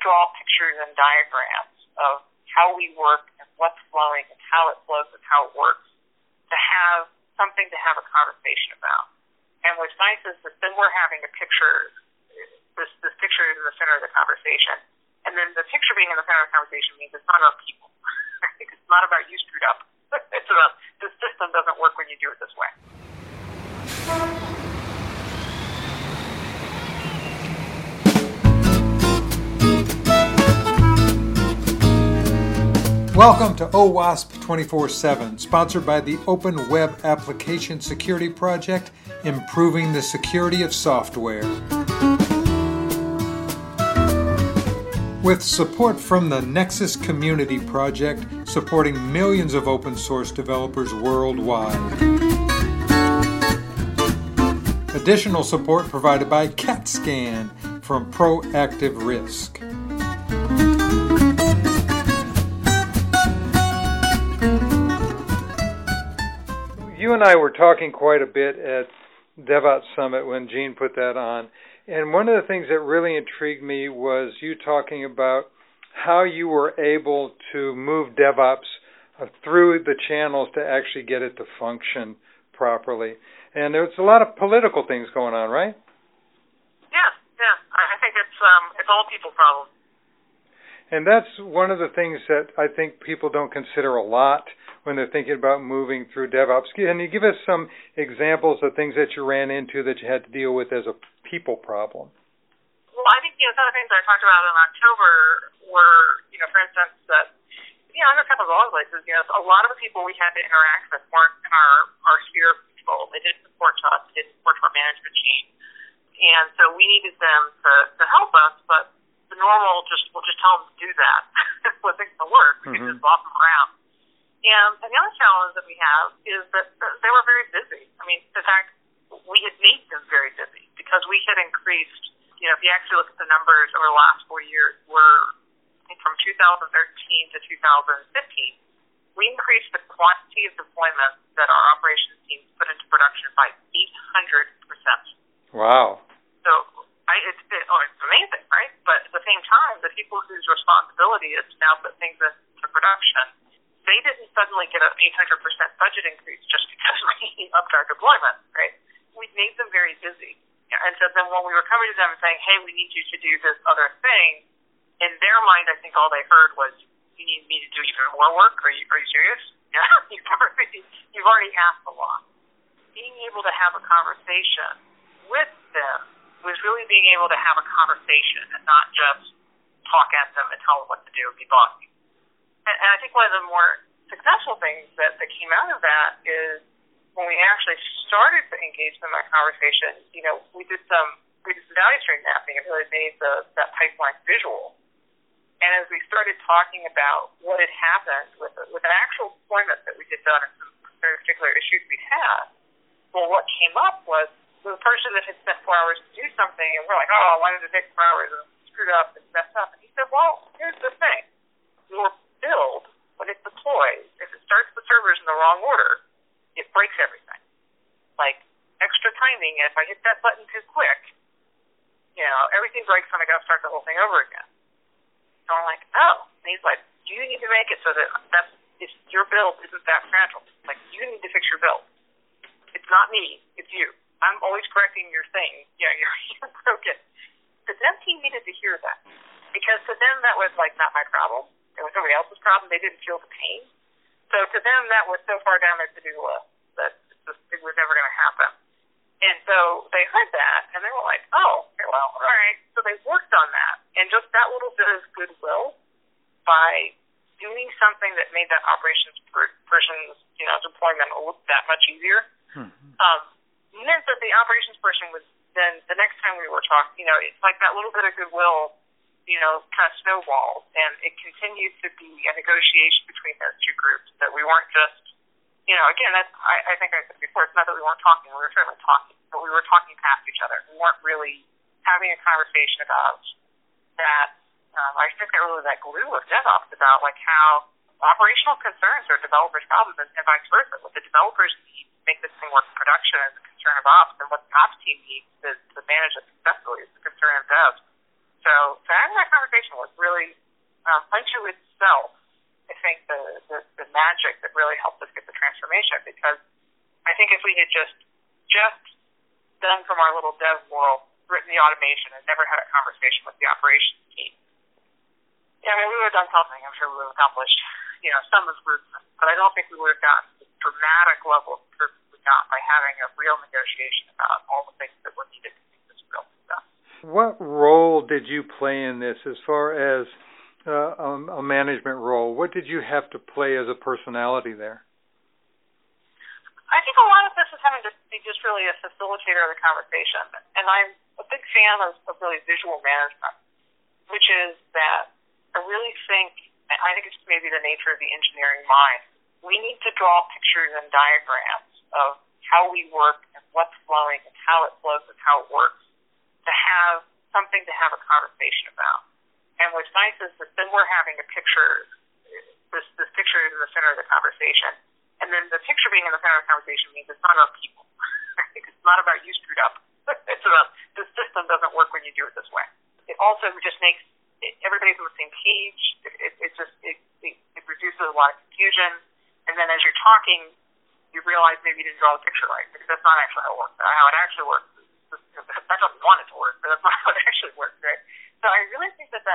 draw pictures and diagrams of how we work and what's flowing and how it flows and how it works to have something to have a conversation about. And what's nice is that then we're having a picture, this, this picture is in the center of the conversation. And then the picture being in the center of the conversation means it's not about people. it's not about you screwed up. it's about the system doesn't work when you do it this way. Welcome to OWASP 24 7, sponsored by the Open Web Application Security Project, improving the security of software. With support from the Nexus Community Project, supporting millions of open source developers worldwide. Additional support provided by CATScan from Proactive Risk. You and I were talking quite a bit at DevOps Summit when Gene put that on. And one of the things that really intrigued me was you talking about how you were able to move DevOps uh, through the channels to actually get it to function properly. And there's a lot of political things going on, right? Yeah, yeah. I think it's um, it's all people problem. And that's one of the things that I think people don't consider a lot when they're thinking about moving through DevOps. Can you give us some examples of things that you ran into that you had to deal with as a people problem? Well, I think you know some of the things I talked about in October were, you know, for instance, that you know, under kind of all places, you know, a lot of the people we had to interact with weren't in our our sphere of control. They didn't report to us. They didn't report to our management team, and so we needed them to to help us. But the normal just we'll just tell them to do that wasn't going to work. We mm-hmm. could just boss them around. And, the other challenge that we have is that they were very busy. I mean, in fact, we had made them very busy because we had increased, you know, if you actually look at the numbers over the last four years, we're from 2013 to 2015, we increased the quantity of deployments that our operations teams put into production by 800%. Wow. So I, it's, it, oh, it's amazing, right? But at the same time, the people whose responsibility is to now put things into production they didn't suddenly get an 800% budget increase just because we upped our deployment, right? We made them very busy. And so then when we were coming to them and saying, hey, we need you to do this other thing, in their mind, I think all they heard was, you need me to do even more work? Are you, are you serious? Yeah, you've already, you've already asked a lot. Being able to have a conversation with them was really being able to have a conversation and not just talk at them and tell them what to do and be bossy and, I think one of the more successful things that, that came out of that is when we actually started to engage them in that conversation, you know, we did some we did some value stream mapping and really made the that pipeline visual. And as we started talking about what had happened with with an actual deployment that we had done and some very particular issues we had, well, what came up was the person that had spent four hours to do something, and we're like, oh, why did it take four hours and screwed up and messed up? And he said, well, here's the thing. Your build, when it deploys, if it starts the servers in the wrong order, it breaks everything. Like extra timing, and if I hit that button too quick, you know, everything breaks and I got to start the whole thing over again. So I'm like, oh. And he's like, you need to make it so that that's if your build isn't that fragile. Like you need to fix your build. It's not me, it's you. I'm always correcting your thing. Yeah, you're, you're broken. The dev team needed to hear that because to them that was like not my problem it was somebody else's problem. They didn't feel the pain. So to them, that was so far down their to-do list that it was never going to happen. And so they heard that, and they were like, oh, okay, well, all right. So they worked on that. And just that little bit of goodwill by doing something that made that operations person's, you know, deployment look that much easier, hmm. um, meant that the operations person was then the next time we were talking, you know, it's like that little bit of goodwill you know, kind of snowballed, and it continued to be a negotiation between those two groups. That we weren't just, you know, again, that's I, I think I said before. It's not that we weren't talking; we were certainly talking, but we were talking past each other. We weren't really having a conversation about that. Um, I think that really that glue of DevOps about like how operational concerns are developers' problems, and, and vice versa. What the developers need to make this thing work in production is a concern of ops, and what the ops team needs to, to manage it successfully is the concern of devs So, having that conversation was really um, unto itself, I think the, the the magic that really helped us get the transformation because I think if we had just just done from our little dev world, written the automation, and never had a conversation with the operations team, yeah, I mean, we would have done something. I'm sure we would have accomplished, you know, some improvement, but I don't think we would have gotten the dramatic level of improvement we got by having a real negotiation about all the things that were needed to make this real success. What role did you play in this as far as uh, a, a management role? What did you have to play as a personality there? I think a lot of this is having to be just really a facilitator of the conversation. And I'm a big fan of, of really visual management, which is that I really think, I think it's maybe the nature of the engineering mind. We need to draw pictures and diagrams of how we work and what's flowing and how it flows and how it works to have something to have a conversation about. And what's nice is that then we're having a picture. This this picture is in the center of the conversation, and then the picture being in the center of the conversation means it's not about people. it's not about you screwed up. it's about the system doesn't work when you do it this way. It also just makes everybody's on the same page. It, it, it just it, it, it reduces a lot of confusion. And then as you're talking, you realize maybe you didn't draw the picture right because that's not actually how it works. How it actually works. That's how we want it to work, but that's not how it actually works, right? So I really think that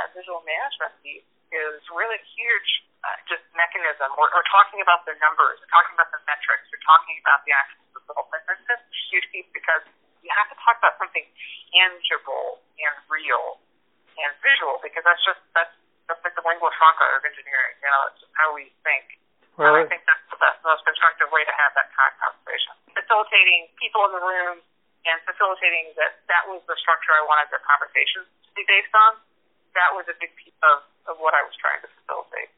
that visual is really huge uh, just mechanism. Or, or talking about the numbers, or talking about the metrics, or talking about the actual results. And that's a huge piece because you have to talk about something tangible and real and visual because that's just that's that's like the lingua franca of engineering. You know, it's just how we think. Well, and I think that's the best, most constructive way to have that kind of conversation. Facilitating people in the room and facilitating that that was the structure I wanted the conversations to be based on. That was a big piece of, of what I was trying to facilitate.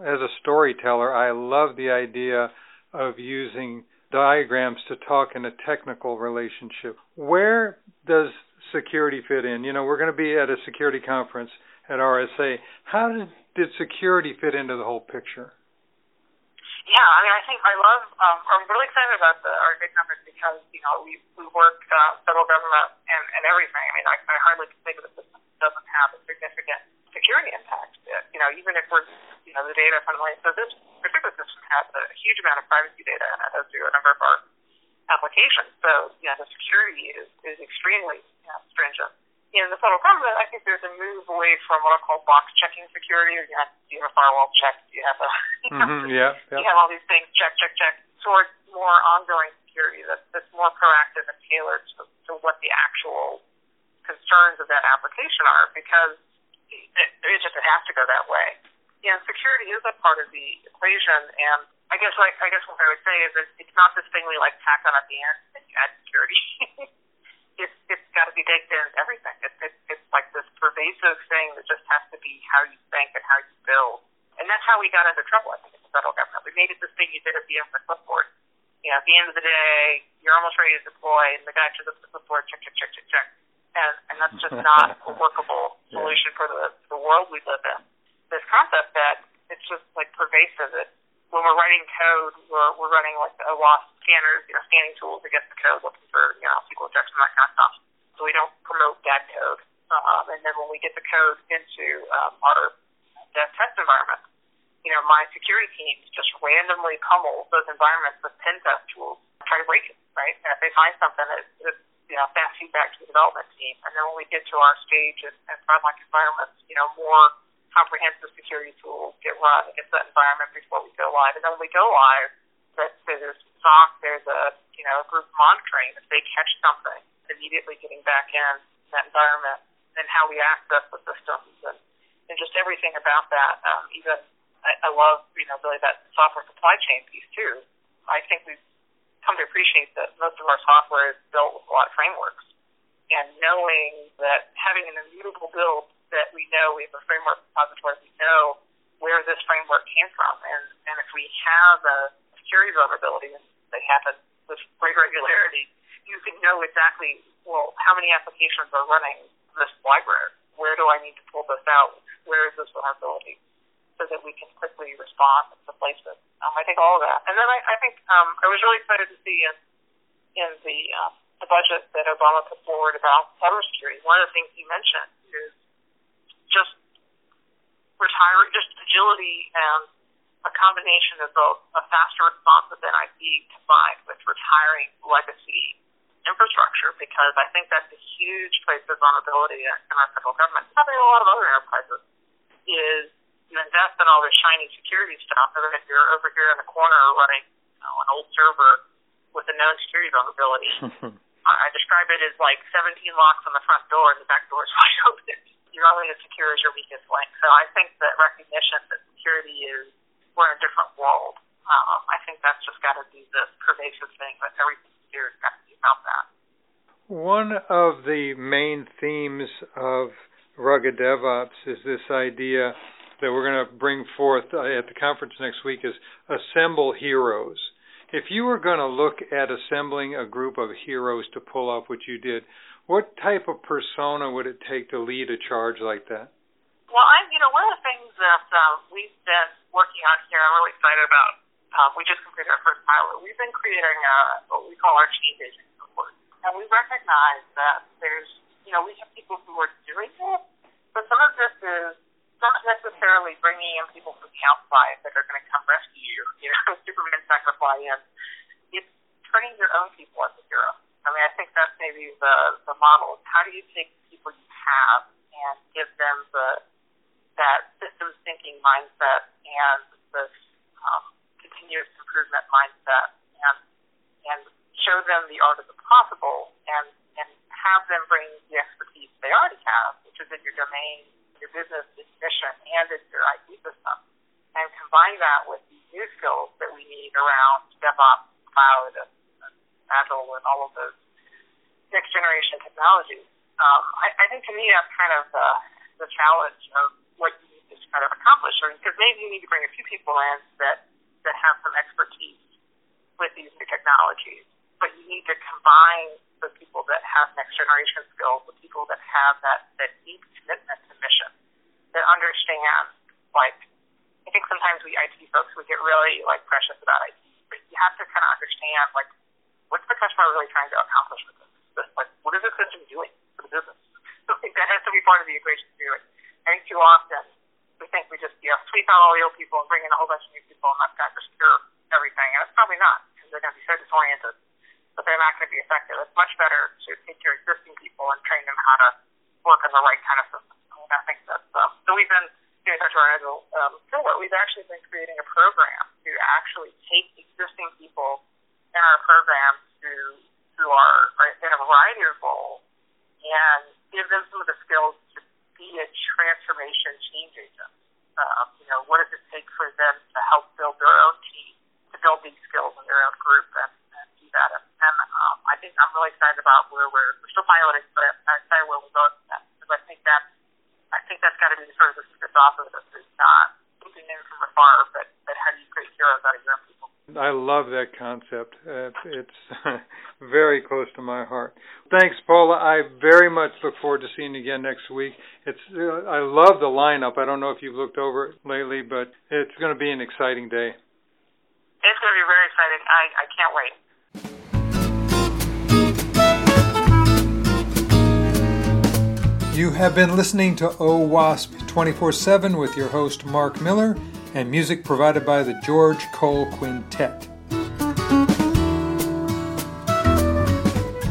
As a storyteller, I love the idea of using diagrams to talk in a technical relationship. Where does security fit in? You know, we're going to be at a security conference at RSA. How did, did security fit into the whole picture? Yeah, I mean, I think I love. Um, I'm really excited about the RSA conference because you know we we work uh, federal government and and everything. I mean, I, I hardly can think of a system doesn't have a significant security impact. You know, even if we're you know the data fundamentally. So this particular system has a huge amount of privacy data as do a number of our applications. So yeah, the security is is extremely you know, stringent in the federal government, I think there's a move away from what I call box checking security. You have, do you have a firewall check? Do you have a, you, mm-hmm, yeah, yeah. you have all these things, check, check, check, towards more ongoing security that's, that's more proactive and tailored to, to what the actual concerns of that application are because it, it just has to go that way. Yeah, security is a part of the equation, and I guess like I guess what I would say is that it's not this thing we like tack on at the end and you add security. it's it's got to be baked in everything. It's it, it's like this pervasive thing that just has to be how you think and how you build. And that's how we got into trouble, I think, in the federal government. We made it this thing you did at the end of the clipboard. You know, at the end of the day, you're almost ready to deploy, and the guy just the clipboard, check, check, check, check, check. And, and that's just not a workable solution yeah. for the, the world we live in. This concept that it's just like pervasive, that when we're writing code, we're, we're running like OWASP scanners, you know, scanning tools against the code, looking for, you know, SQL injection, that kind of stuff. So we don't promote bad code. Um, and then when we get the code into um, our dev test environment, you know, my security teams just randomly pummel those environments with pen test tools, try to break it, right? And if they find something that, that you know, fast feedback to the development team. And then when we get to our stage and, and frontline environments, you know, more comprehensive security tools get run against that environment before we go live. And then when we go live, that so there's SOC, there's a you know group monitoring if they catch something, immediately getting back in that environment, and how we access the systems and and just everything about that. Um, even I, I love you know really that software supply chain piece too. I think we've come to appreciate that most of our software is built with a lot of frameworks, and knowing that having an immutable build that we know we have a framework repository, we know where this framework came from. And, and if we have a security vulnerability, and they happen with great regularity, you can know exactly, well, how many applications are running this library? Where do I need to pull this out? Where is this vulnerability? So that we can quickly respond replace it. Um, I think all of that. And then I, I think um, I was really excited to see in, in the, um, the budget that Obama put forward about cybersecurity, one of the things he mentioned is just retiring, just agility and a combination of both a faster response with NIC combined with retiring legacy infrastructure because I think that's a huge place of vulnerability in our federal government. Probably a lot of other enterprises is you invest in all this shiny security stuff, and then if you're over here in the corner running you know, an old server with a known security vulnerability, I describe it as like 17 locks on the front door and the back door is wide open. You're only as secure as your weakest link. So I think that recognition that security is we're in a different world. Um, I think that's just got to be the pervasive thing that everything here has got to be about that. One of the main themes of rugged DevOps is this idea that we're going to bring forth uh, at the conference next week is assemble heroes. If you were going to look at assembling a group of heroes to pull off what you did, what type of persona would it take to lead a charge like that? Well, I, you know, one of the things that um, we've been working on here, I'm really excited about. Um, we just completed our first pilot. We've been creating uh, what we call our change agent report, and we recognize that there's, you know, we have people who are doing it, but some of this is not necessarily bringing in people from the outside that are going to come rescue you. You know, Superman's not going to fly in. It's turning your own people into heroes. I mean, I think that's maybe the the model. How do you take people you have and give them the that systems thinking mindset and this um, continuous improvement mindset and and show them the art of the possible and and have them bring the expertise they already have, which is in your domain, your business mission, and in your IT system, and combine that with the new skills that we need around DevOps, cloud, and, Agile, and all of those next generation technologies. Um, I, I think to me that's kind of the, the challenge of what you need to kind of accomplish, or because maybe you need to bring a few people in that that have some expertise with these new technologies, but you need to combine the people that have next generation skills with people that have that that deep commitment to mission, that understand like I think sometimes we IT folks we get really like precious about IT, but you have to kind of understand like what's the customer really trying to accomplish with this? like what is the system doing for the business? I think that has to be part of the equation too. I think too often we think we just you know sweep out all the old people and bring in a whole bunch of new people and that's going to just cure everything. And it's probably not because they're going to be so disoriented, effective. It's much better to take your existing people and train them how to work in the right kind of system. I, I think that's uh, so. We've been doing such our agile um, framework. We've actually been creating a program to actually take existing people in our program who who are, are in a variety of roles and give them some of the skills to be a transformation change agent. Uh, you know, what does it take for them to help build their own team, to build these skills in their own group, and, and do that? Um, think I'm really excited about where we're we're still piloting, but I'm excited where we're going with that because I think that I think that's got to be sort of the secret sauce of this. Is not looking in from afar, but but how do you create heroes out of your own people? I love that concept. Uh, it's very close to my heart. Thanks, Paula. I very much look forward to seeing you again next week. It's uh, I love the lineup. I don't know if you've looked over it lately, but it's going to be an exciting day. It's going to be very exciting. I, I can't wait. You have been listening to OWASP 24 7 with your host, Mark Miller and music provided by the George Cole Quintet.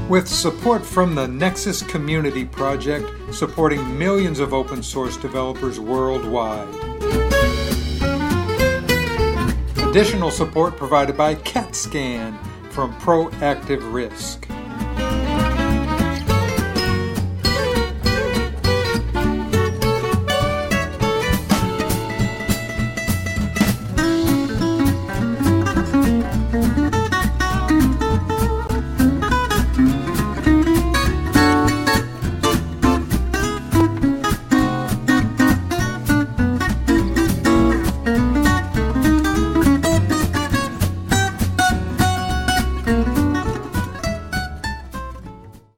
With support from the Nexus Community Project, supporting millions of open source developers worldwide. Additional support provided by CATScan from Proactive Risk.